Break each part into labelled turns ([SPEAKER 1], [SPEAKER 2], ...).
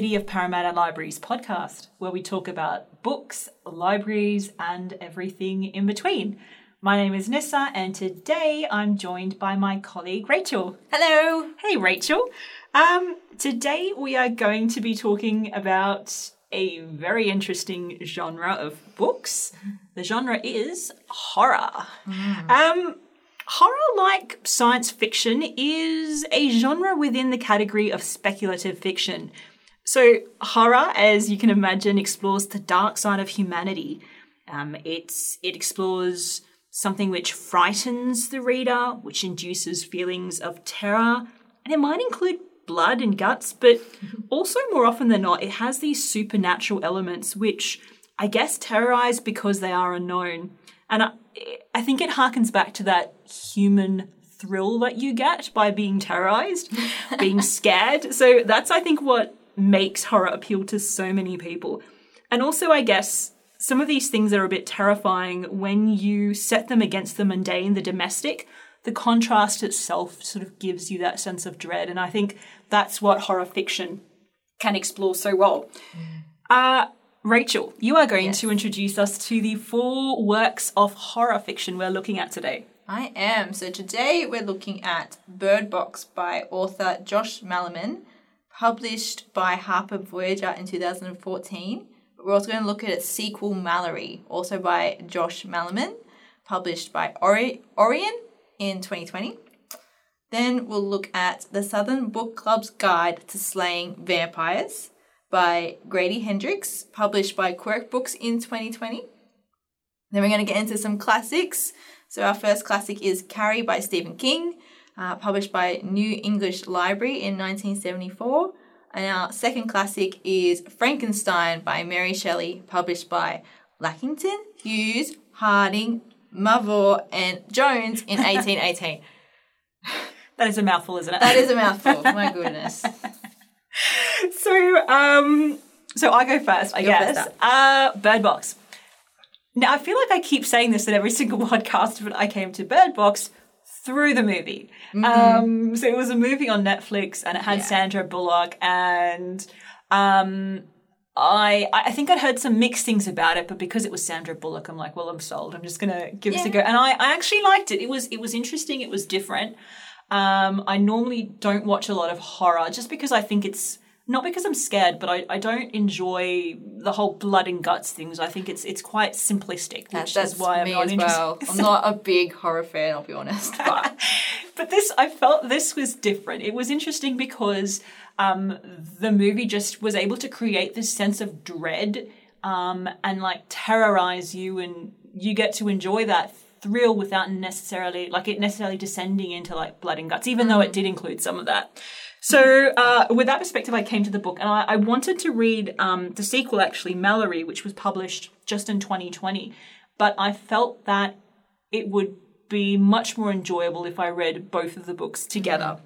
[SPEAKER 1] City of Parramatta Libraries podcast, where we talk about books, libraries, and everything in between. My name is Nissa, and today I'm joined by my colleague Rachel.
[SPEAKER 2] Hello.
[SPEAKER 1] Hey, Rachel. Um, today we are going to be talking about a very interesting genre of books. The genre is horror. Um, horror, like science fiction, is a genre within the category of speculative fiction. So, horror, as you can imagine, explores the dark side of humanity. Um, it's it explores something which frightens the reader, which induces feelings of terror, and it might include blood and guts, but also more often than not, it has these supernatural elements which I guess terrorize because they are unknown. And I, I think it harkens back to that human thrill that you get by being terrorized, being scared. So that's, I think, what makes horror appeal to so many people. And also, I guess, some of these things are a bit terrifying when you set them against the mundane, the domestic. The contrast itself sort of gives you that sense of dread. And I think that's what horror fiction can explore so well. Uh, Rachel, you are going
[SPEAKER 2] Yes.
[SPEAKER 1] to introduce us to the four works of horror fiction we're looking at today.
[SPEAKER 2] I am. So today we're looking at Bird Box by author Josh Malerman, published by Harper Voyager in 2014. We're also going to look at its sequel Mallory, also by Josh Malerman, published by Ori- Orion in 2020. Then we'll look at The Southern Book Club's Guide to Slaying Vampires by Grady Hendrix, published by Quirk Books in 2020. Then we're going to get into some classics. So our first classic is Carrie by Stephen King, uh, published by New English Library in 1974. And our second classic is Frankenstein by Mary Shelley, published by Lackington, Hughes, Harding, Mavor, and Jones in 1818.
[SPEAKER 1] That is a mouthful, isn't it?
[SPEAKER 2] that is a mouthful. My goodness.
[SPEAKER 1] so, um, so I go first, I guess. Uh, Bird Box. Now, I feel like I keep saying this in every single podcast, but I came to Bird Box through the movie. Um, so it was a movie on Netflix, and it had
[SPEAKER 2] Yeah.
[SPEAKER 1] Sandra Bullock, and um, I I think I'd heard some mixed things about it, but because it was Sandra Bullock, I'm like, well, I'm sold. I'm just gonna give this a go, and I, I actually liked it. It was it was interesting. It was different. Um, I normally don't watch a lot of horror just because I think it's not because I'm scared, but I, I don't enjoy the whole blood and guts things. I think it's it's quite simplistic, which
[SPEAKER 2] That's, that's
[SPEAKER 1] is why I'm not
[SPEAKER 2] as
[SPEAKER 1] interested.
[SPEAKER 2] well. I'm not a big horror fan, I'll be honest. But
[SPEAKER 1] but this I felt this was different. It was interesting because um, the movie just was able to create this sense of dread um, and like terrorize you, and you get to enjoy that thrill without necessarily like it necessarily descending into like blood and guts, even though it did include some of that. So, uh, with that perspective, I came to the book, and I, I wanted to read um, the sequel, actually, Mallory, which was published just in 2020. But I felt that it would be much more enjoyable if I read both of the books together.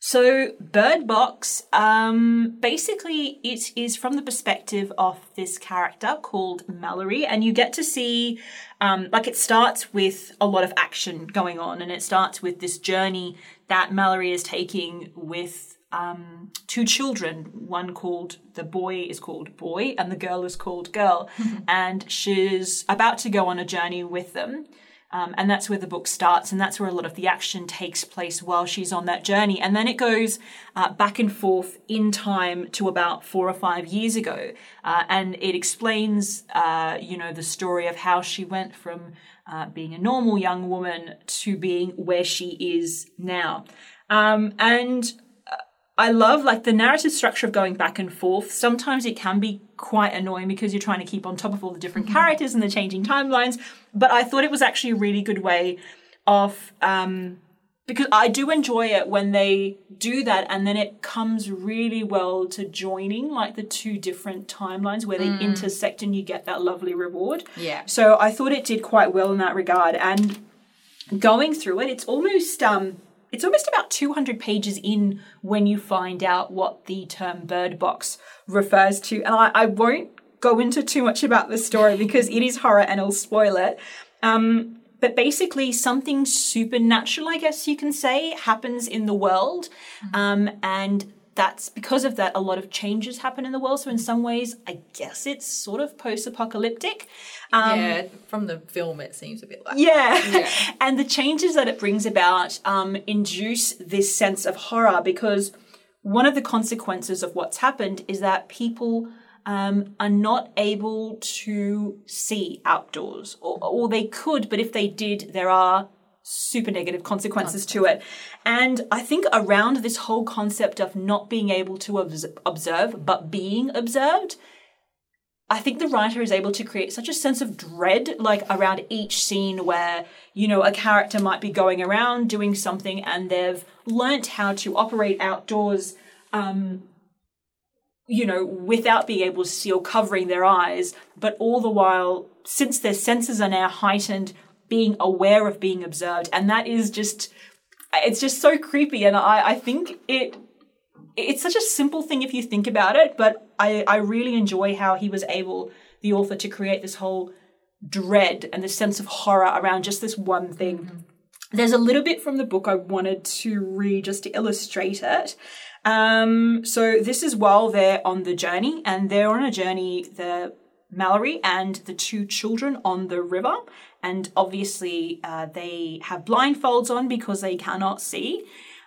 [SPEAKER 1] So, Bird Box, um, basically, it is from the perspective of this character called Mallory, and you get to see, um, like, it starts with a lot of action going on, and it starts with this journey that Mallory is taking with um, two children. One called the boy is called Boy, and the girl is called Girl, and she's about to go on a journey with them. Um, and that's where the book starts, and that's where a lot of the action takes place while she's on that journey. And then it goes uh, back and forth in time to about four or five years ago, uh, and it explains, uh, you know, the story of how she went from uh, being a normal young woman to being where she is now. Um, and I love like the narrative structure of going back and forth. Sometimes it can be quite annoying because you're trying to keep on top of all the different characters and the changing timelines. But I thought it was actually a really good way of um, because I do enjoy it when they do that and then it comes really well to joining like the two different timelines where they intersect and you get that lovely reward.
[SPEAKER 2] Yeah.
[SPEAKER 1] So I thought it did quite well in that regard and going through it it's almost um it's almost about 200 pages in when you find out what the term bird box refers to and I, I won't go into too much about the story because it is horror and I'll spoil it. Um, but basically, something supernatural, I guess you can say, happens in the world. Um, and that's because of that, a lot of changes happen in the world. So in some ways, I guess it's sort of post-apocalyptic. Um,
[SPEAKER 2] yeah, from the film, it seems a bit like.
[SPEAKER 1] yeah.
[SPEAKER 2] Yeah.
[SPEAKER 1] and the changes that it brings about um, induce this sense of horror because one of the consequences of what's happened is that people um, are not able to see outdoors, or, or they could, but if they did, there are super negative consequences to it. And I think around this whole concept of not being able to observe, but being observed, I think the writer is able to create such a sense of dread, like around each scene where, you know, a character might be going around doing something and they've learnt how to operate outdoors, um, you know, without being able to see or covering their eyes, but all the while, since their senses are now heightened, being aware of being observed. And that is just, it's just so creepy. And I, I think it, it's such a simple thing if you think about it, but I, I really enjoy how he was able, the author, to create this whole dread and this sense of horror around just this one thing. There's a little bit from the book I wanted to read just to illustrate it. Um, so this is while they're on the journey, and they're on a journey, the Mallory and the two children on the river, and obviously uh, they have blindfolds on because they cannot see.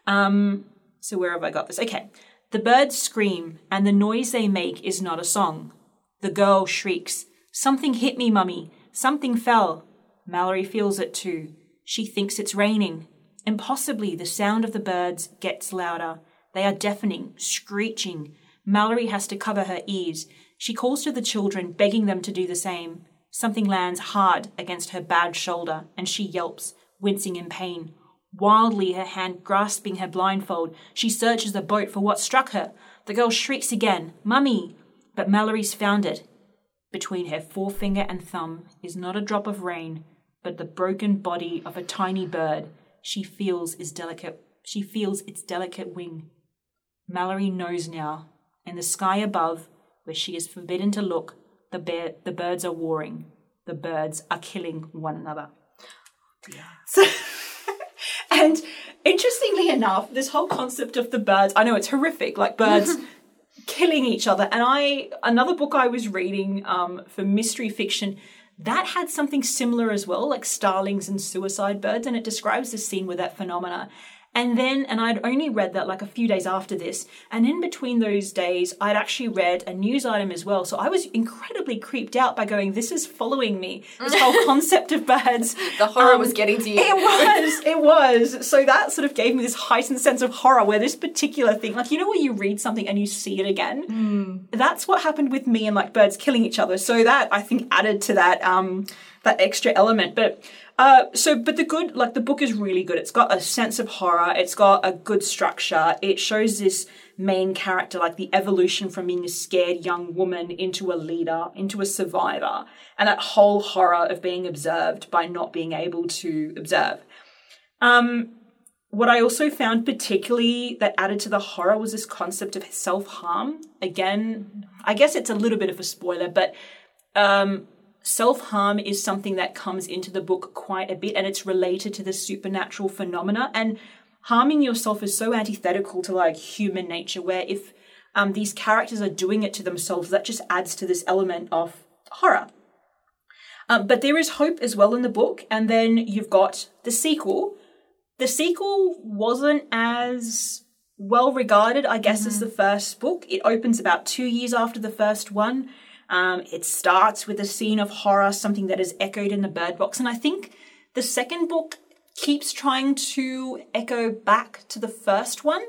[SPEAKER 1] Um, so where have I got this? Okay. The birds scream, and the noise they make is not a song. The girl shrieks, Something hit me, mummy. Something fell. Mallory feels it too. She thinks it's raining. Impossibly, the sound of the birds gets louder. They are deafening, screeching. Mallory has to cover her ears. She calls to the children, begging them to do the same. Something lands hard against her bad shoulder, and she yelps, wincing in pain. Wildly, her hand grasping her blindfold, she searches the boat for what struck her. The girl shrieks again, Mummy! But Mallory's found it. Between her forefinger and thumb is not a drop of rain, but the broken body of a tiny bird. She feels is delicate. She feels its delicate wing. Mallory knows now. In the sky above, where she is forbidden to look, the bear, the birds are warring. The birds are killing one another. So, and interestingly enough, this whole concept of the birds, I know it's horrific, like birds killing each other. And I, another book I was reading um, for mystery fiction, that had something similar as well, like starlings and suicide birds. And it describes this scene with that phenomena. And then, and I'd only read that like a few days after this. And in between those days, I'd actually read a news item as well. So I was incredibly creeped out by going, this is following me. This whole concept of birds.
[SPEAKER 2] The horror
[SPEAKER 1] Um,
[SPEAKER 2] was getting to you.
[SPEAKER 1] It was, it was. So that sort of gave me this heightened sense of horror where this particular thing, like, you know, where you read something and you see it again? That's what happened with me and like birds killing each other. So that I think added to that, um, that extra element. But, uh, so, but the good, like, the book is really good. It's got a sense of horror, it's got a good structure, it shows this main character, like the evolution from being a scared young woman into a leader, into a survivor, and that whole horror of being observed by not being able to observe. Um, what I also found particularly that added to the horror was this concept of self harm. Again, I guess it's a little bit of a spoiler, but um, self harm is something that comes into the book quite a bit and it's related to the supernatural phenomena. And harming yourself is so antithetical to like human nature, where if um, these characters are doing it to themselves, that just adds to this element of horror. Um, but there is hope as well in the book. And then you've got the sequel. The sequel wasn't as well regarded, I guess, as the first book. It opens about two years after the first one. Um, it starts with a scene of horror, something that is echoed in the Bird Box. And I think the second book keeps trying to echo back to the first one,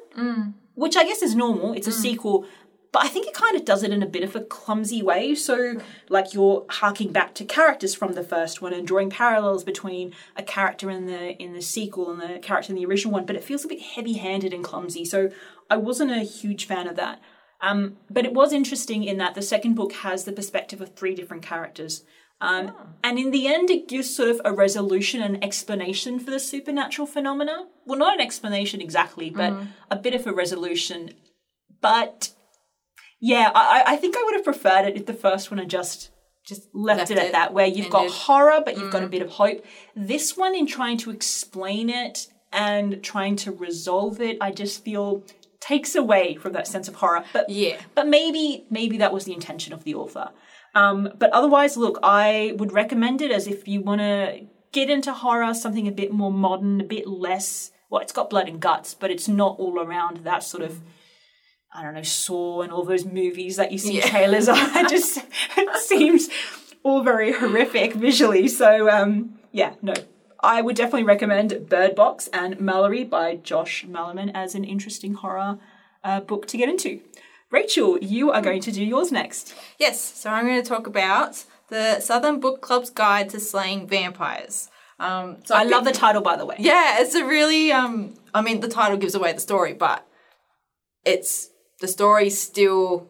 [SPEAKER 1] which I guess is normal. It's a sequel. But I think it kind of does it in a bit of a clumsy way. So, like, you're harking back to characters from the first one and drawing parallels between a character in the in the sequel and the character in the original one. But it feels a bit heavy-handed and clumsy. So, I wasn't a huge fan of that. Um, but it was interesting in that the second book has the perspective of three different characters. Um, And in the end, it gives sort of a resolution and explanation for the supernatural phenomena. Well, not an explanation exactly, but a bit of a resolution. But yeah, I, I- think I would have preferred it if the first one had just just left,
[SPEAKER 2] Left
[SPEAKER 1] it at
[SPEAKER 2] it,
[SPEAKER 1] that, where you've got horror, but you've got a bit of hope. This one, in trying to explain it and trying to resolve it, I just feel takes away from that sense of horror. But
[SPEAKER 2] Yeah.
[SPEAKER 1] but maybe maybe that was the intention of the author. Um, but otherwise, look, I would recommend it as if you want to get into horror, something a bit more modern, a bit less. Well, it's got blood and guts, but it's not all around that sort of. I don't know, Saw and all those movies that you see
[SPEAKER 2] Yeah.
[SPEAKER 1] trailers on. It just it seems all very horrific visually. So um, yeah, no. I would definitely recommend Bird Box and Mallory by Josh Malerman as an interesting horror uh, book to get into. Rachel, you are going to do yours next.
[SPEAKER 2] Yes, so I'm going to talk about the Southern Book Club's Guide to Slaying Vampires. Um, so
[SPEAKER 1] I love the title, by the way.
[SPEAKER 2] Yeah, it's a really um I mean the title gives away the story, but it's the story still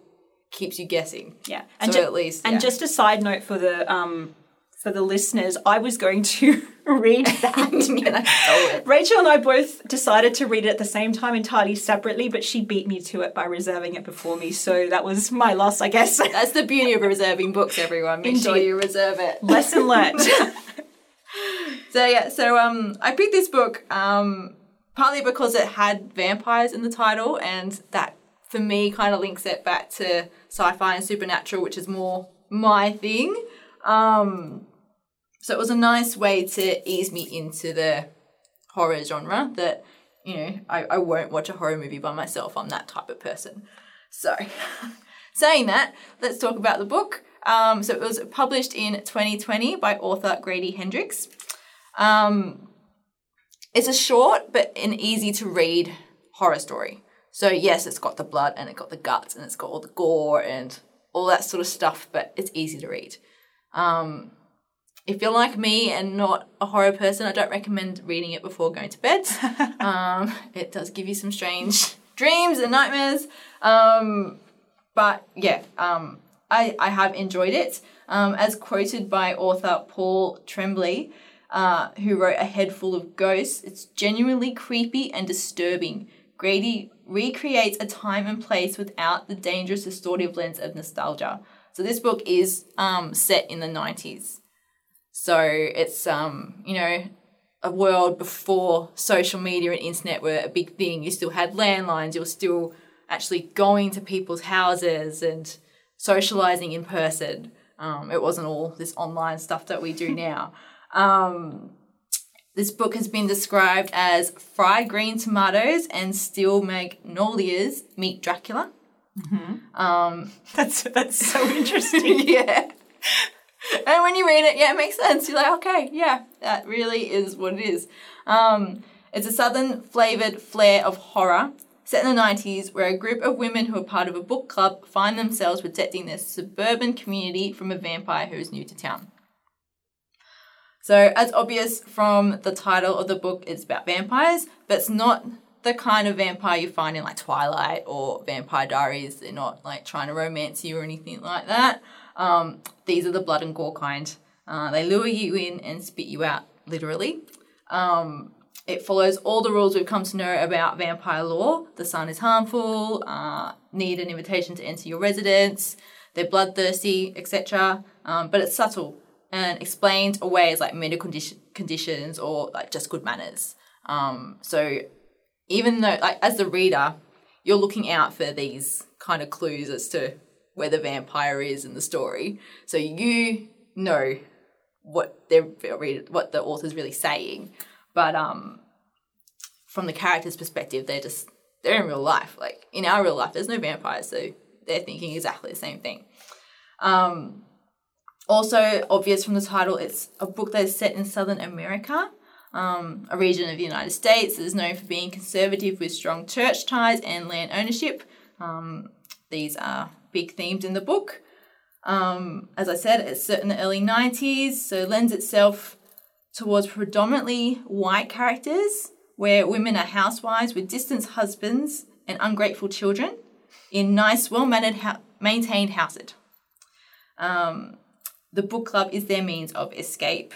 [SPEAKER 2] keeps you guessing.
[SPEAKER 1] Yeah,
[SPEAKER 2] So
[SPEAKER 1] ju-
[SPEAKER 2] at least,
[SPEAKER 1] and
[SPEAKER 2] yeah.
[SPEAKER 1] just a side note for the um for the listeners, I was going to read that.
[SPEAKER 2] yeah, I stole it.
[SPEAKER 1] Rachel and I both decided to read it at the same time, entirely separately, but she beat me to it by reserving it before me, so that was my loss, I guess.
[SPEAKER 2] That's the beauty of reserving books, everyone. Make sure you reserve it.
[SPEAKER 1] Lesson learned.
[SPEAKER 2] So yeah, so um I picked this book um partly because it had vampires in the title and that for me kind of links it back to sci-fi and supernatural, which is more my thing. Um so it was a nice way to ease me into the horror genre that you know, I, I won't watch a horror movie by myself. I'm that type of person. So, saying that, let's talk about the book. Um, so, it was published in 2020 by author Grady Hendrix. Um, it's a short but an easy to read horror story. So, yes, it's got the blood and it's got the guts and it's got all the gore and all that sort of stuff, but it's easy to read. Um, if you're like me and not a horror person, I don't recommend reading it before going to bed. um, it does give you some strange dreams and nightmares. Um, but yeah, um, I, I have enjoyed it. Um, as quoted by author Paul Tremblay, uh, who wrote A Head Full of Ghosts, it's genuinely creepy and disturbing. Grady recreates a time and place without the dangerous distortive lens of nostalgia. So this book is um, set in the 90s. So it's um, you know, a world before social media and internet were a big thing. You still had landlines, you were still actually going to people's houses and socializing in person. Um, it wasn't all this online stuff that we do now. Um, this book has been described as fried green tomatoes and steel magnolias meet Dracula.
[SPEAKER 1] that's that's so interesting.
[SPEAKER 2] yeah. And when you read it, yeah, it makes sense. You're like, okay, yeah, that really is what it is. Um, it's a southern flavored flair of horror set in the 90s where a group of women who are part of a book club find themselves protecting their suburban community from a vampire who is new to town. So, as obvious from the title of the book, it's about vampires, but it's not the kind of vampire you find in like Twilight or Vampire Diaries. They're not like trying to romance you or anything like that. Um, these are the blood and gore kind. Uh, they lure you in and spit you out, literally. Um, it follows all the rules we've come to know about vampire lore. The sun is harmful, uh, need an invitation to enter your residence, they're bloodthirsty, etc. Um, but it's subtle and explained away as like medical condition, conditions or like just good manners. Um, so even though, like, as the reader, you're looking out for these kind of clues as to where the vampire is in the story. So you know what they're what the author's really saying, but um, from the character's perspective, they're just they're in real life. Like in our real life, there's no vampires, so they're thinking exactly the same thing. Um, also obvious from the title, it's a book that is set in Southern America, um, a region of the United States that is known for being conservative with strong church ties and land ownership. Um, these are big themes in the book. Um, as I said, it's set in the early 90s, so lends itself towards predominantly white characters, where women are housewives with distant husbands and ungrateful children in nice, well ha- maintained houses. Um, the book club is their means of escape.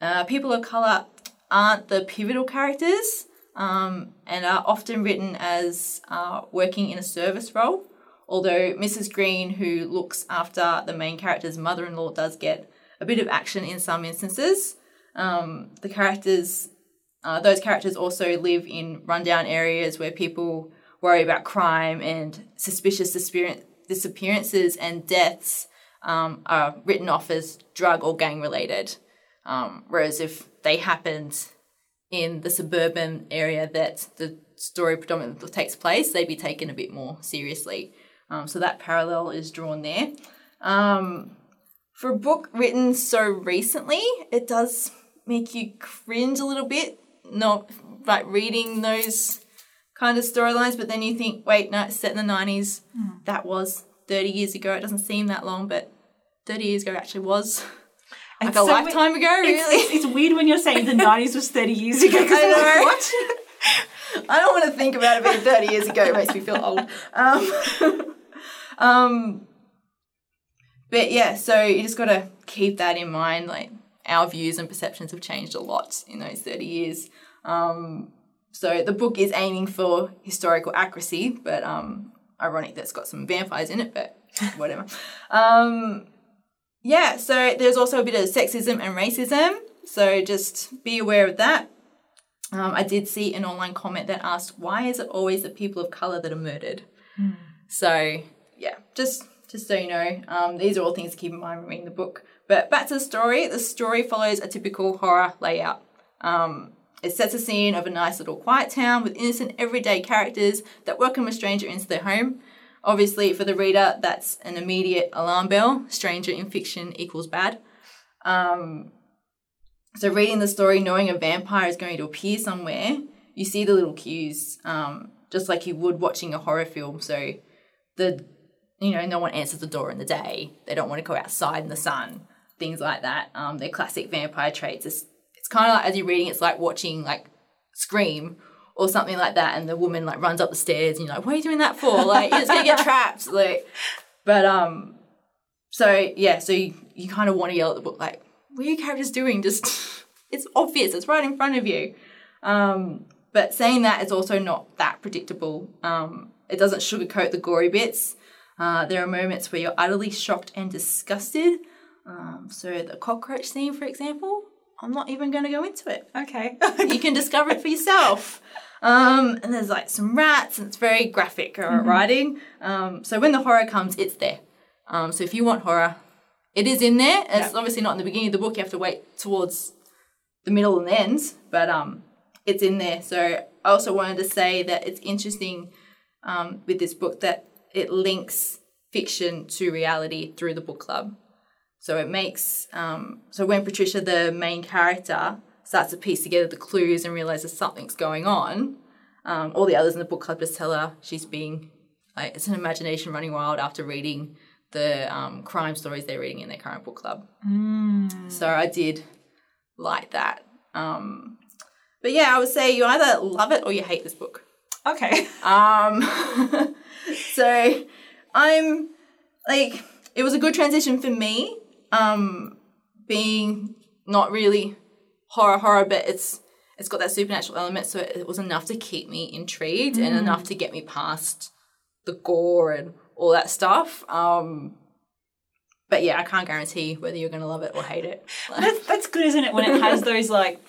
[SPEAKER 2] Uh, people of colour aren't the pivotal characters um, and are often written as uh, working in a service role. Although Mrs. Green, who looks after the main character's mother in law, does get a bit of action in some instances. Um, the characters, uh, those characters also live in rundown areas where people worry about crime and suspicious disappearances and deaths um, are written off as drug or gang related. Um, whereas if they happened in the suburban area that the story predominantly takes place, they'd be taken a bit more seriously. Um, so that parallel is drawn there. Um, for a book written so recently, it does make you cringe a little bit, not like reading those kind of storylines, but then you think, wait, no, it's set in the 90s.
[SPEAKER 1] Hmm.
[SPEAKER 2] That was 30 years ago. It doesn't seem that long, but 30 years ago actually was like
[SPEAKER 1] It's
[SPEAKER 2] a
[SPEAKER 1] so
[SPEAKER 2] lifetime ago, really.
[SPEAKER 1] It's, it's, weird when you're saying the 90s was 30 years ago.
[SPEAKER 2] I
[SPEAKER 1] I'm like,
[SPEAKER 2] know.
[SPEAKER 1] what?
[SPEAKER 2] I don't want to think about it being 30 years ago. It makes me feel old. Um, um, but yeah, so you just got to keep that in mind. Like our views and perceptions have changed a lot in those 30 years. Um, so the book is aiming for historical accuracy, but um, ironic that it's got some vampires in it, but whatever. Um, yeah, so there's also a bit of sexism and racism. So just be aware of that. Um, I did see an online comment that asked, "Why is it always the people of color that are murdered?" So yeah, just just so you know, um, these are all things to keep in mind when reading the book. But back to the story. The story follows a typical horror layout. Um, it sets a scene of a nice little quiet town with innocent everyday characters that welcome a stranger into their home. Obviously, for the reader, that's an immediate alarm bell. Stranger in fiction equals bad. Um, so, reading the story, knowing a vampire is going to appear somewhere, you see the little cues, um, just like you would watching a horror film. So, the you know, no one answers the door in the day. They don't want to go outside in the sun. Things like that. Um, they're classic vampire traits. It's, it's kind of like as you're reading, it's like watching like Scream or something like that, and the woman like runs up the stairs, and you're like, "What are you doing that for? Like, you're just gonna get trapped." Like, but um, so yeah, so you, you kind of want to yell at the book like, "What are your characters doing?" Just it's obvious. It's right in front of you. Um, but saying that, it's also not that predictable. Um, it doesn't sugarcoat the gory bits. Uh, there are moments where you're utterly shocked and disgusted. Um, so the cockroach scene, for example, I'm not even going to go into it.
[SPEAKER 1] Okay.
[SPEAKER 2] You can discover it for yourself. Um, and there's like some rats, and it's very graphic uh, writing. Um, so when the horror comes, it's there. Um, so if you want horror, it is in there. It's
[SPEAKER 1] Yeah.
[SPEAKER 2] obviously not in the beginning of the book. You have to wait towards the middle and the end, but um, it's in there. So I also wanted to say that it's interesting um, with this book that it links fiction to reality through the book club. So it makes um, so when Patricia, the main character, starts to piece together the clues and realizes something's going on, um, all the others in the book club just tell her she's being like it's an imagination running wild after reading the um, crime stories they're reading in their current book club. So I did like that. Um, but yeah, I would say you either love it or you hate this book.
[SPEAKER 1] okay.
[SPEAKER 2] So I'm like, it was a good transition for me. Um, being not really horror horror, but it's it's got that supernatural element, so it, was enough to keep me intrigued and enough to get me past the gore and all that stuff. Um, but yeah, I can't guarantee whether you're gonna love it or hate it.
[SPEAKER 1] That's, that's good, isn't it? When it has those like,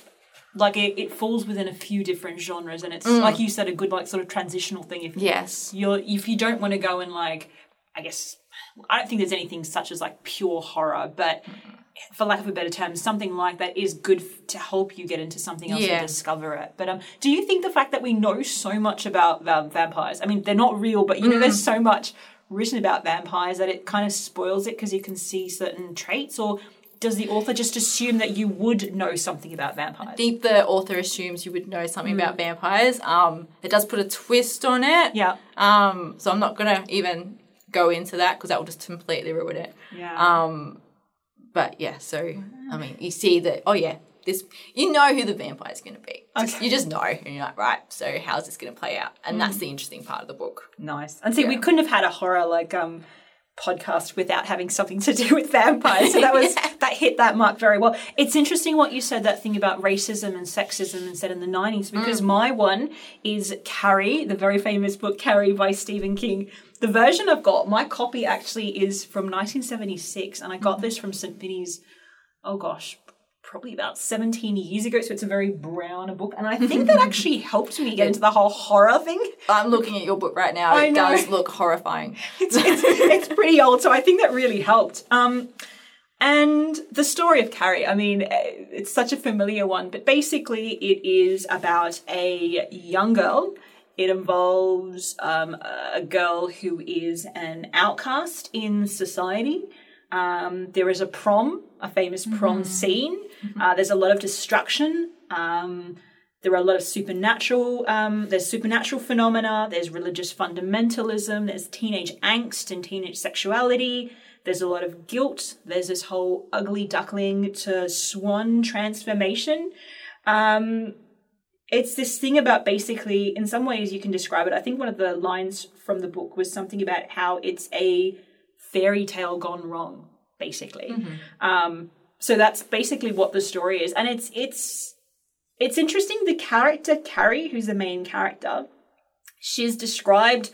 [SPEAKER 1] like it, it falls within a few different genres, and it's
[SPEAKER 2] Mm.
[SPEAKER 1] like you said, a good like sort of transitional thing. If
[SPEAKER 2] yes.
[SPEAKER 1] you're if you don't want to go and like, I guess I don't think there's anything such as like pure horror, but for lack of a better term, something like that is good f- to help you get into something else
[SPEAKER 2] Yeah.
[SPEAKER 1] and discover it. But um, do you think the fact that we know so much about um, vampires? I mean, they're not real, but you know,
[SPEAKER 2] Mm.
[SPEAKER 1] there's so much written about vampires that it kind of spoils it because you can see certain traits, or does the author just assume that you would know something about vampires?
[SPEAKER 2] I think the author assumes you would know something about vampires. Um, it does put a twist on it.
[SPEAKER 1] yeah,
[SPEAKER 2] Um, so I'm not gonna even go into that because that will just completely ruin it.
[SPEAKER 1] yeah.
[SPEAKER 2] Um, but yeah, so I mean, you see that. Oh yeah, this you know who the vampire is gonna be. Just-
[SPEAKER 1] Okay.
[SPEAKER 2] You just know, and you're like, right. So how's this gonna play out? And that's the interesting part of the book.
[SPEAKER 1] Nice. And see, we couldn't have had a horror like um podcast without having something to do with vampires. So that was that hit that mark very well. It's interesting what you said that thing about racism and sexism and said in the 90s because mm. my one is Carrie, the very famous book Carrie by Stephen King. The version I've got, my copy actually is from 1976 and I got mm. this from St. Vinny's oh gosh, probably about 17 years ago, so it's a very brown book. And I think that actually helped me get into the whole horror thing.
[SPEAKER 2] I'm looking at your book right now.
[SPEAKER 1] I
[SPEAKER 2] It
[SPEAKER 1] know.
[SPEAKER 2] does look horrifying.
[SPEAKER 1] It's, it's, it's pretty old, so I think that really helped. Um, and the story of Carrie, I mean, eh, it's such a familiar one, but basically it is about a young girl. It involves um, a girl who is an outcast in society. Um, there is a prom, a famous prom scene. Uh, there's a lot of destruction. Um, there are a lot of supernatural. Um, there's supernatural phenomena. There's religious fundamentalism. There's teenage angst and teenage sexuality. There's a lot of guilt. There's this whole ugly duckling to swan transformation. Um, it's this thing about basically, in some ways, you can describe it. I think one of the lines from the book was something about how it's a fairy tale gone wrong, basically. Um, so that's basically what the story is, and it's it's it's interesting. The character Carrie, who's the main character, she's described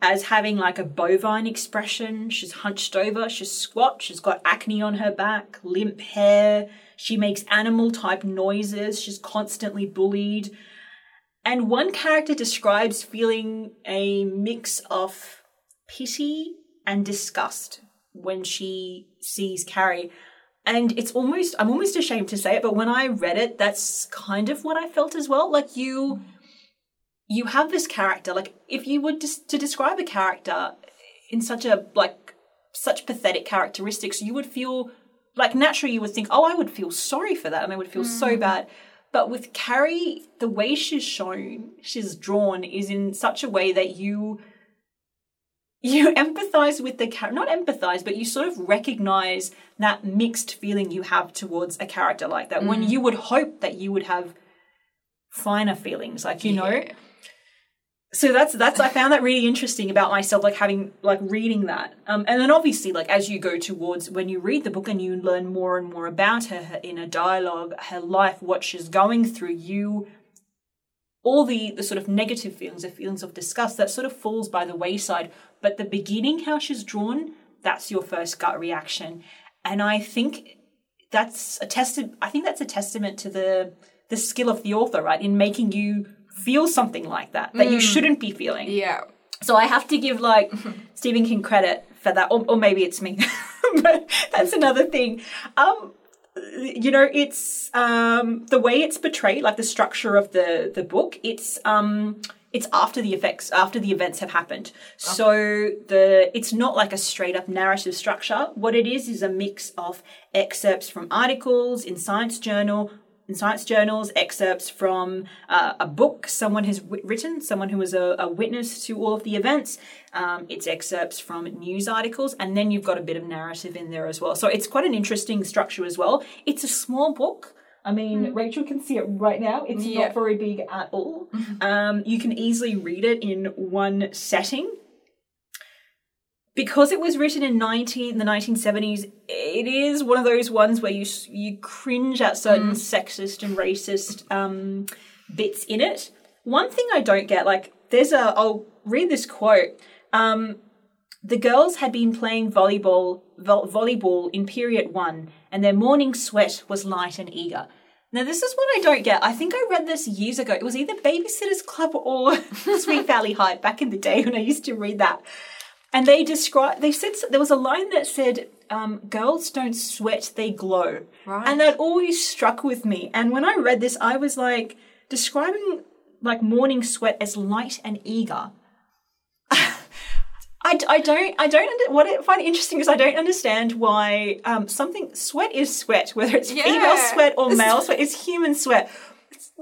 [SPEAKER 1] as having like a bovine expression. She's hunched over, she's squat, she's got acne on her back, limp hair. She makes animal type noises. She's constantly bullied. And one character describes feeling a mix of pity and disgust when she sees Carrie. And it's almost, I'm almost ashamed to say it, but when I read it, that's kind of what I felt as well. Like you, you have this character, like if you were just to describe a character in such a, like, such pathetic characteristics, you would feel, like naturally you would think, oh, I would feel sorry for that and I would feel so mm. bad. But with Carrie, the way she's shown, she's drawn, is in such a way that you you empathize with the character not empathize but you sort of recognize that mixed feeling you have towards a character like that when you would hope that you would have finer feelings like you know? So that's that's i found that really interesting about myself like having like reading that. Um, and then obviously like as you go towards when you read the book and you learn more and more about her, her inner dialogue her life what she's going through you all the the sort of negative feelings the feelings of disgust that sort of falls by the wayside but the beginning how she's drawn that's your first gut reaction and i think that's a testament i think that's a testament to the the skill of the author right in making you feel something like that that you shouldn't be feeling
[SPEAKER 2] Yeah.
[SPEAKER 1] so I have to give like Stephen King credit for that, or, or maybe it's me, but that's another thing. Um, you know, it's um, the way it's portrayed, like the structure of the the book. It's um, it's after the effects, after the events have happened. So the it's not like a straight up narrative structure. What it is is a mix of excerpts from articles in Science Journal, in science journals, excerpts from uh, a book someone has w- written, someone who was a, a witness to all of the events. Um, it's excerpts from news articles, and then you've got a bit of narrative in there as well. So it's quite an interesting structure as well. It's a small book. I mean, Rachel can see it right now. It's
[SPEAKER 2] Yeah.
[SPEAKER 1] not very big at all. Um, you can easily read it in one setting because it was written in 19 the 1970s it is one of those ones where you you cringe at certain sexist and racist um, bits in it one thing i don't get like there's a i'll read this quote um, the girls had been playing volleyball vo- volleyball in period 1 and their morning sweat was light and eager now this is what I don't get. I think I read this years ago. It was either Babysitters Club or Sweet Valley High back in the day when I used to read that. And they describe, they said, there was a line that said, um, girls don't sweat, they glow.
[SPEAKER 2] Right.
[SPEAKER 1] And that always struck with me. And when I read this, I was like, describing like morning sweat as light and eager. I, I don't I don't under, what I find interesting is I don't understand why um, something sweat is sweat whether it's female sweat or
[SPEAKER 2] It's-
[SPEAKER 1] male sweat it's human sweat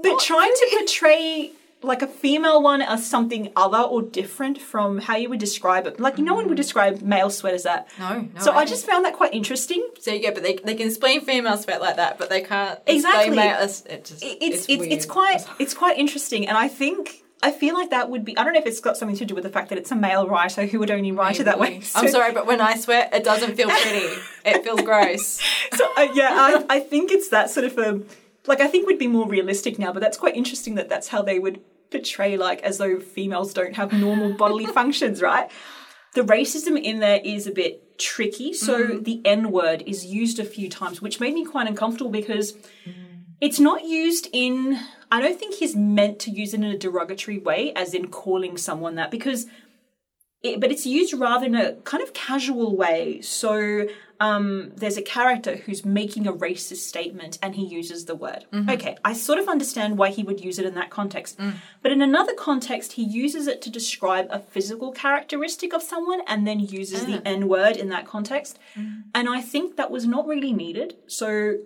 [SPEAKER 1] but
[SPEAKER 2] not
[SPEAKER 1] trying to portray like a female one as something other or different from how you would describe it like no one would describe male sweat as that
[SPEAKER 2] No, no.
[SPEAKER 1] so I just found that quite interesting
[SPEAKER 2] So yeah, but they, they can explain female sweat like that, but they can't
[SPEAKER 1] Exactly.
[SPEAKER 2] explain male. It's, it just,
[SPEAKER 1] It- it's it's it's, quite it's quite interesting and I think I feel like that would be I don't know if it's got something to do with the fact that it's a male writer who would only write it that way
[SPEAKER 2] I'm sorry, but when I sweat, it doesn't feel pretty. it feels gross.
[SPEAKER 1] so uh, yeah, I, I think it's that sort of a like I think we'd be more realistic now, but that's quite interesting that that's how they would portray like as though females don't have normal bodily functions, right? the racism in there is a bit tricky. So mm. the N word is used a few times, which made me quite uncomfortable because mm. It's not used in. I don't think he's meant to use it in a derogatory way, as in calling someone that, because. It, but it's used rather in a kind of casual way. So um, there's a character who's making a racist statement and he uses the word. Mm-hmm. Okay, I sort of understand why he would use it in that context. Mm. But in another context, he uses it to describe a physical characteristic of someone and then uses the ah. N word in that context. Mm. And I think that was not really needed. So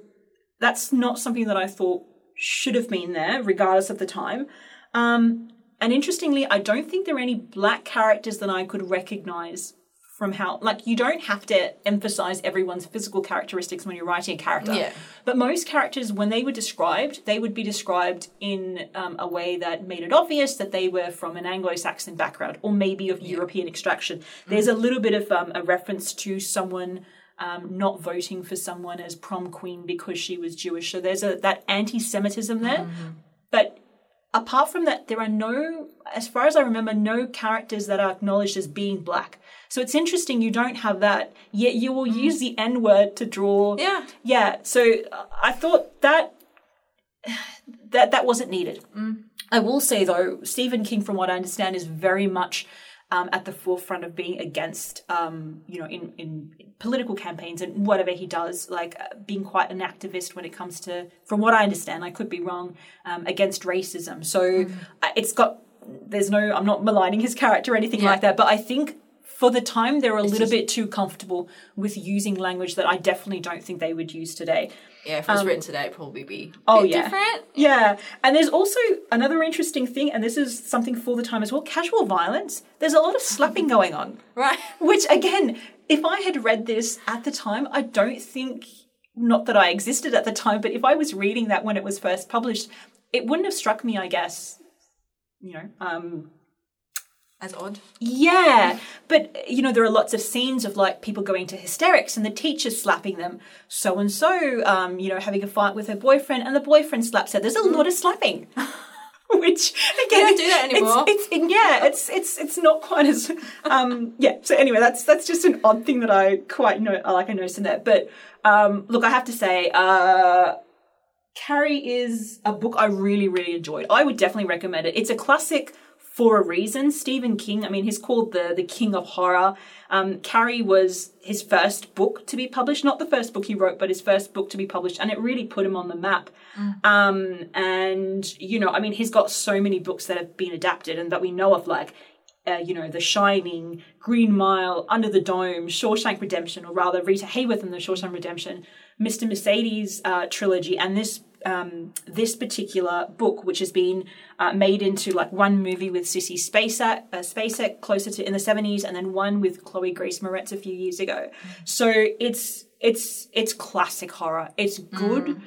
[SPEAKER 1] that's not something that I thought should have been there, regardless of the time. Um, and interestingly, I don't think there are any black characters that I could recognize from how, like, you don't have to emphasize everyone's physical characteristics when you're writing a character.
[SPEAKER 2] Yeah.
[SPEAKER 1] But most characters, when they were described, they would be described in um, a way that made it obvious that they were from an Anglo Saxon background or maybe of European extraction. There's a little bit of um, a reference to someone. Um, not voting for someone as prom queen because she was Jewish. So there's a that anti-Semitism there. Mm-hmm. But apart from that, there are no, as far as I remember, no characters that are acknowledged as being black. So it's interesting you don't have that, yet you will mm. use the N word to draw.
[SPEAKER 2] Yeah.
[SPEAKER 1] Yeah. So I thought that that that wasn't needed. Mm. I will say though, Stephen King, from what I understand, is very much um, at the forefront of being against, um, you know, in, in political campaigns and whatever he does, like uh, being quite an activist when it comes to, from what I understand, I could be wrong, um, against racism. So uh, it's got, there's no, I'm not maligning his character or anything
[SPEAKER 2] Yeah.
[SPEAKER 1] like that, but I think for the time they're a little
[SPEAKER 2] just-
[SPEAKER 1] bit too comfortable with using language that I definitely don't think they would use today.
[SPEAKER 2] Yeah, if it was written today, it'd probably be
[SPEAKER 1] Oh,
[SPEAKER 2] bit
[SPEAKER 1] yeah.
[SPEAKER 2] different.
[SPEAKER 1] Yeah, and there's also another interesting thing, and this is something for the time as well casual violence. There's a lot of slapping going on,
[SPEAKER 2] Right.
[SPEAKER 1] which, again, if I had read this at the time, I don't think, not that I existed at the time, but if I was reading that when it was first published, it wouldn't have struck me, I guess. You know, um,
[SPEAKER 2] As odd.
[SPEAKER 1] yeah, but you know there are lots of scenes of like people going to hysterics and the teacher slapping them. So and so, um, you know, having a fight with her boyfriend and the boyfriend slaps her. There's a lot of slapping, which again,
[SPEAKER 2] don't do that anymore.
[SPEAKER 1] It's, it's yeah, it's it's it's not quite as um yeah. So anyway, that's that's just an odd thing that I quite know. I like I noticed in that. But um, look, I have to say, uh, Carrie is a book I really, really enjoyed. I would definitely recommend it. It's a classic for a reason. Stephen King, I mean, he's called the the king of horror. Um, Carrie was his first book to be published, not the first book he wrote, but his first book to be published, and it really put him on the map. Um, and you know, I mean, he's got so many books that have been adapted and that we know of, like. Uh, you know, The Shining, Green Mile, Under the Dome, Shawshank Redemption, or rather Rita Hayworth in the Shawshank Redemption, Mr. Mercedes uh, trilogy, and this um, this particular book, which has been uh, made into like one movie with Sissy Spacek, uh, Spacek closer to in the seventies, and then one with Chloe Grace Moretz a few years ago. So it's it's it's classic horror. It's good.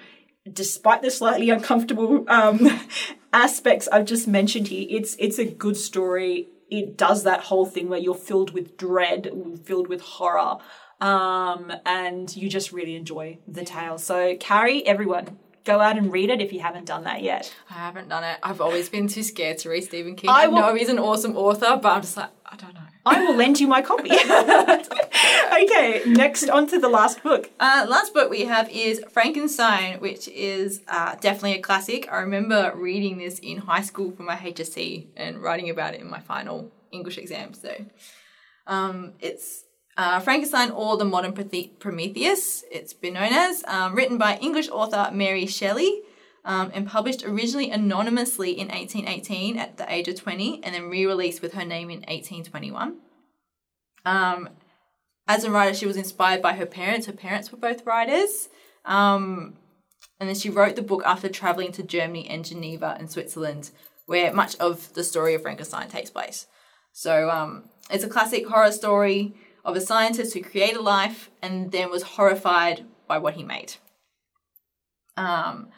[SPEAKER 1] Despite the slightly uncomfortable um, aspects I've just mentioned here, it's it's a good story. It does that whole thing where you're filled with dread, filled with horror, um, and you just really enjoy the tale. So, Carrie, everyone, go out and read it if you haven't done that yet.
[SPEAKER 2] I haven't done it. I've always been too scared to read Stephen King.
[SPEAKER 1] I
[SPEAKER 2] I, know he's an awesome author, but I'm just like, I don't know.
[SPEAKER 1] I will lend you my copy. okay, next on to the last book.
[SPEAKER 2] Uh, last book we have is Frankenstein, which is uh, definitely a classic. I remember reading this in high school for my HSC and writing about it in my final English exam. So um, it's uh, Frankenstein or the Modern Prometheus, it's been known as, um, written by English author Mary Shelley. Um, and published originally anonymously in 1818 at the age of 20, and then re released with her name in 1821. Um, as a writer, she was inspired by her parents. Her parents were both writers. Um, and then she wrote the book after traveling to Germany and Geneva and Switzerland, where much of the story of Frankenstein takes place. So um, it's a classic horror story of a scientist who created life and then was horrified by what he made. Um,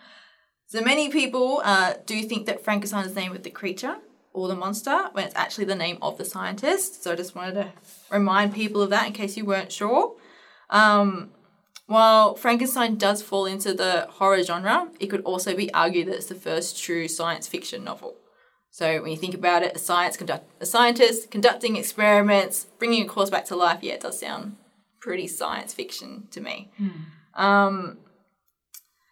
[SPEAKER 2] so many people uh, do think that Frankenstein is named with the creature or the monster when it's actually the name of the scientist. So I just wanted to remind people of that in case you weren't sure. Um, while Frankenstein does fall into the horror genre, it could also be argued that it's the first true science fiction novel. So when you think about it, a science conduct a scientist conducting experiments, bringing a course back to life. Yeah, it does sound pretty science fiction to me. Um,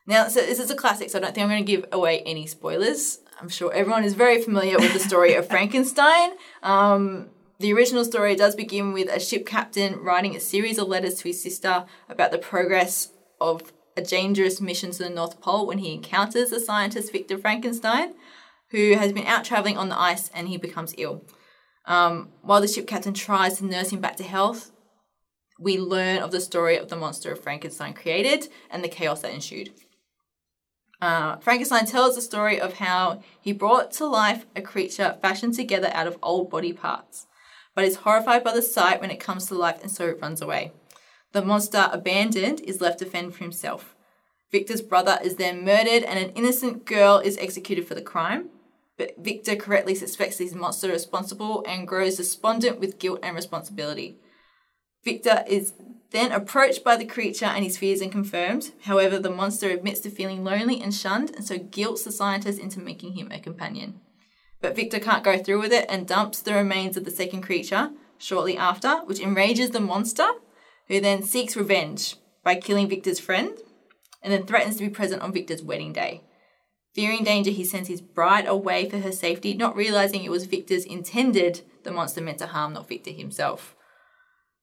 [SPEAKER 2] now, so this is a classic, so I don't think I'm going to give away any spoilers. I'm sure everyone is very familiar with the story of Frankenstein. Um, the original story does begin with a ship captain writing a series of letters to his sister about the progress of a dangerous mission to the North Pole when he encounters the scientist Victor Frankenstein, who has been out traveling on the ice and he becomes ill. Um, while the ship captain tries to nurse him back to health, we learn of the story of the monster Frankenstein created and the chaos that ensued. Uh, Frankenstein tells the story of how he brought to life a creature fashioned together out of old body parts, but is horrified by the sight when it comes to life and so it runs away. The monster, abandoned, is left to fend for himself. Victor's brother is then murdered and an innocent girl is executed for the crime. But Victor correctly suspects his monster responsible and grows despondent with guilt and responsibility. Victor is then approached by the creature and his fears are confirmed. However, the monster admits to feeling lonely and shunned and so guilts the scientist into making him a companion. But Victor can't go through with it and dumps the remains of the second creature shortly after, which enrages the monster, who then seeks revenge by killing Victor's friend and then threatens to be present on Victor's wedding day. Fearing danger, he sends his bride away for her safety, not realizing it was Victor's intended the monster meant to harm, not Victor himself.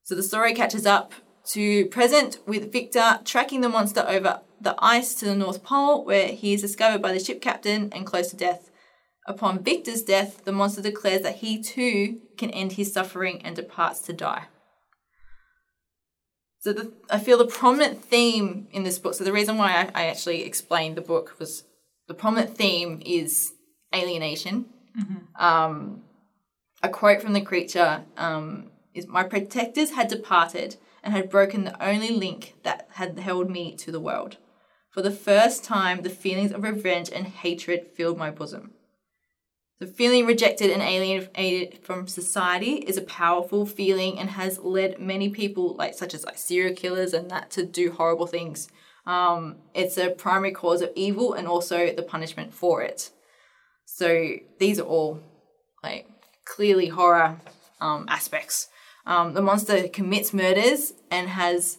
[SPEAKER 2] So the story catches up to present with Victor tracking the monster over the ice to the North Pole, where he is discovered by the ship captain and close to death. Upon Victor's death, the monster declares that he too can end his suffering and departs to die. So the, I feel the prominent theme in this book. So the reason why I, I actually explained the book was the prominent theme is alienation. Um, a quote from the creature um, is My protectors had departed and had broken the only link that had held me to the world. For the first time, the feelings of revenge and hatred filled my bosom. The feeling rejected and alienated from society is a powerful feeling and has led many people, like such as like serial killers and that, to do horrible things. Um, it's a primary cause of evil and also the punishment for it. So these are all like clearly horror um, aspects. Um, the monster commits murders and has,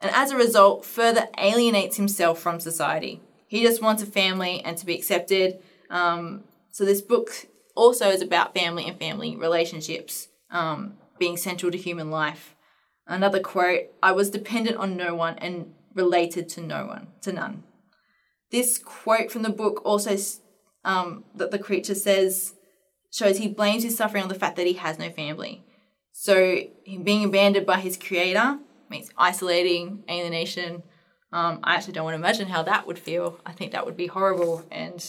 [SPEAKER 2] and as a result, further alienates himself from society. He just wants a family and to be accepted. Um, so this book also is about family and family relationships um, being central to human life. Another quote: "I was dependent on no one and related to no one, to none." This quote from the book also um, that the creature says shows he blames his suffering on the fact that he has no family. So being abandoned by his creator means isolating, alienation. Um, I actually don't want to imagine how that would feel. I think that would be horrible, and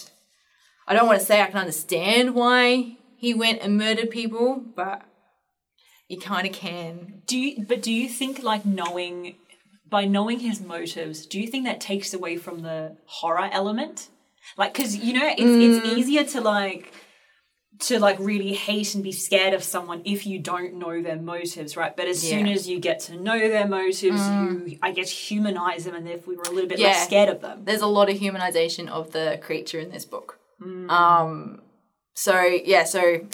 [SPEAKER 2] I don't want to say I can understand why he went and murdered people, but you kind of can.
[SPEAKER 1] Do you, but do you think like knowing by knowing his motives, do you think that takes away from the horror element? Like, because you know, it's it's mm. easier to like to like really hate and be scared of someone if you don't know their motives, right? But as soon as you get to know their motives, mm. you I guess humanize them, and therefore we're a little bit
[SPEAKER 2] Yeah.
[SPEAKER 1] less scared of them.
[SPEAKER 2] There's a lot of humanization of the creature in this book. Mm. Um, so yeah, so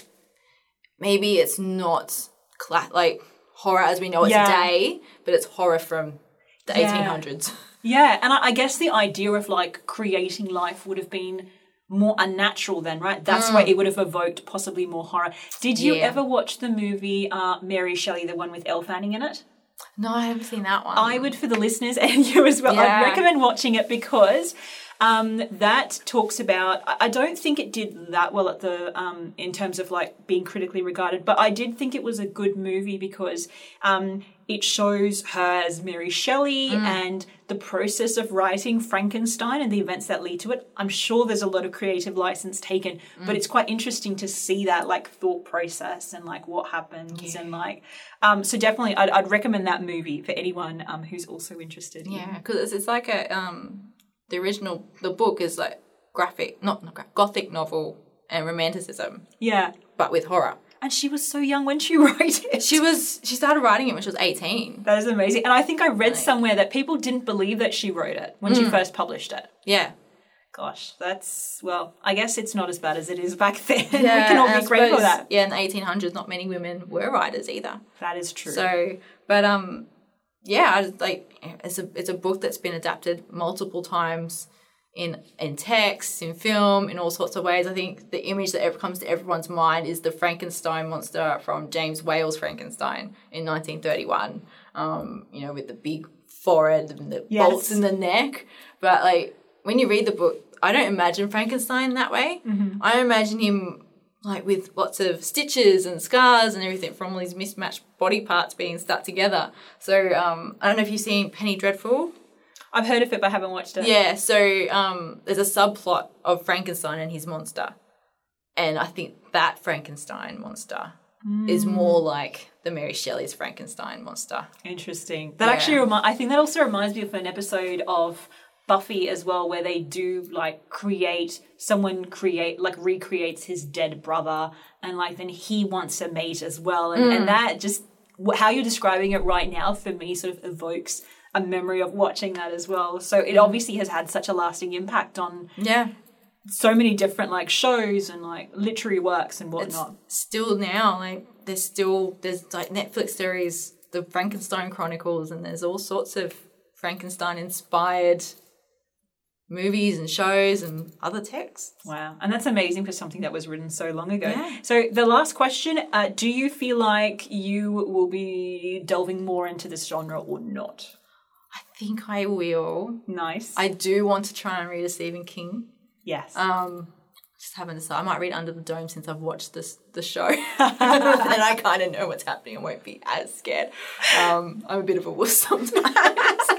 [SPEAKER 2] maybe it's not cla- like horror as we know it
[SPEAKER 1] Yeah.
[SPEAKER 2] today, but it's horror from the
[SPEAKER 1] Yeah.
[SPEAKER 2] 1800s.
[SPEAKER 1] Yeah, and I, I guess the idea of like creating life would have been more unnatural then, right? That's why it would have evoked possibly more horror. Did you
[SPEAKER 2] Mm. Yeah.
[SPEAKER 1] ever watch the movie uh, Mary Shelley, the one with Elle Fanning in it?
[SPEAKER 2] No, I haven't seen that one.
[SPEAKER 1] I would, for the listeners and you as well,
[SPEAKER 2] Yeah.
[SPEAKER 1] I'd recommend watching it because um, that talks about. I I don't think it did that well at the um, in terms of like being critically regarded, but I did think it was a good movie because um, it shows her as Mary Shelley and the process of writing Frankenstein and the events that lead to it. I'm sure there's a lot of creative license taken, but it's quite interesting to see that like thought process and like what happens and like. Um, so definitely, I'd, I'd recommend that movie for anyone um, who's also interested.
[SPEAKER 2] Yeah, because it's, it's like a um, the original the book is like graphic, not, not gra- gothic novel and romanticism,
[SPEAKER 1] yeah.
[SPEAKER 2] but with horror.
[SPEAKER 1] And she was so young when she wrote it.
[SPEAKER 2] She was she started writing it when she was eighteen.
[SPEAKER 1] that is amazing. And I think I read somewhere that people didn't believe that she wrote it when she first published it.
[SPEAKER 2] Yeah,
[SPEAKER 1] Gosh, that's well. I guess it's not as bad as it is back then. we can all be grateful for that.
[SPEAKER 2] Yeah, in the 1800s, not many women were writers either.
[SPEAKER 1] That is true.
[SPEAKER 2] So, but um, yeah, I like it's a it's a book that's been adapted multiple times in in text, in film, in all sorts of ways. I think the image that ever comes to everyone's mind is the Frankenstein monster from James Whale's Frankenstein in 1931. Um, you know, with the big forehead and the
[SPEAKER 1] Yes.
[SPEAKER 2] bolts in the neck. But like when you read the book, I don't imagine Frankenstein that way. I imagine him like with lots of stitches and scars and everything from all these mismatched body parts being stuck together. So um, I don't know if you've seen Penny Dreadful.
[SPEAKER 1] I've heard of it, but I haven't watched it.
[SPEAKER 2] Yeah, so um, there's a subplot of Frankenstein and his monster. And I think that Frankenstein monster is more like the Mary Shelley's Frankenstein monster.
[SPEAKER 1] Interesting. That
[SPEAKER 2] Yeah.
[SPEAKER 1] actually remind. I think that also reminds me of an episode of Buffy as well, where they do like create someone create like recreates his dead brother, and like then he wants a mate as well, and, and that just how you're describing it right now for me sort of evokes a memory of watching that as well. So it obviously has had such a lasting impact on
[SPEAKER 2] Yeah.
[SPEAKER 1] so many different like shows and like literary works and
[SPEAKER 2] It's
[SPEAKER 1] whatnot.
[SPEAKER 2] still now, like, there's still, there's like Netflix series, the Frankenstein Chronicles, and there's all sorts of Frankenstein inspired movies and shows and other texts.
[SPEAKER 1] Wow. And that's amazing for something that was written so long ago.
[SPEAKER 2] Yeah.
[SPEAKER 1] So, the last question uh, Do you feel like you will be delving more into this genre or not?
[SPEAKER 2] I think I will.
[SPEAKER 1] Nice.
[SPEAKER 2] I do want to try and read a Stephen King.
[SPEAKER 1] yes.
[SPEAKER 2] Um, just haven't decided. I might read Under the Dome since I've watched this the show, and I kind of know what's happening. I won't be as scared. Um, I'm a bit of a wuss sometimes.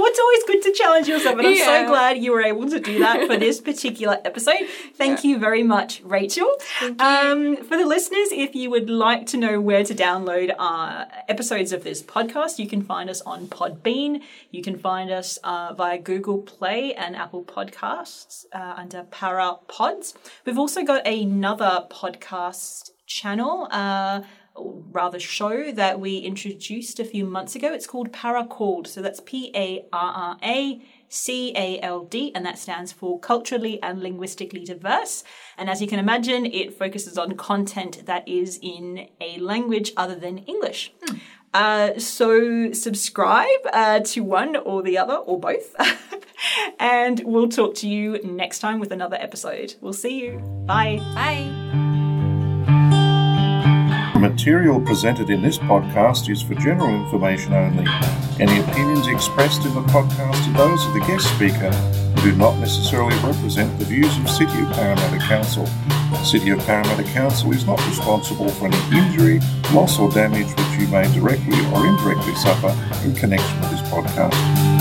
[SPEAKER 1] Well, it's always good to challenge yourself, and I'm so glad you were able to do that for this particular episode. Thank you very much, Rachel. Um, for the listeners, if you would like to know where to download our episodes of this podcast, you can find us on Podbean. You can find us uh, via Google Play and Apple Podcasts uh, under Parra Pods. We've also got another podcast channel. Uh, rather show that we introduced a few months ago. It's called ParraCALD. So that's P A R R A C A L D, and that stands for Culturally and Linguistically Diverse. And as you can imagine, it focuses on content that is in a language other than English. Uh, so subscribe uh, to one or the other or both. and we'll talk to you next time with another episode. We'll see you. Bye.
[SPEAKER 2] Bye.
[SPEAKER 3] The material presented in this podcast is for general information only. Any opinions expressed in the podcast are those of the guest speaker and do not necessarily represent the views of City of Parramatta Council. City of Parramatta Council is not responsible for any injury, loss or damage which you may directly or indirectly suffer in connection with this podcast.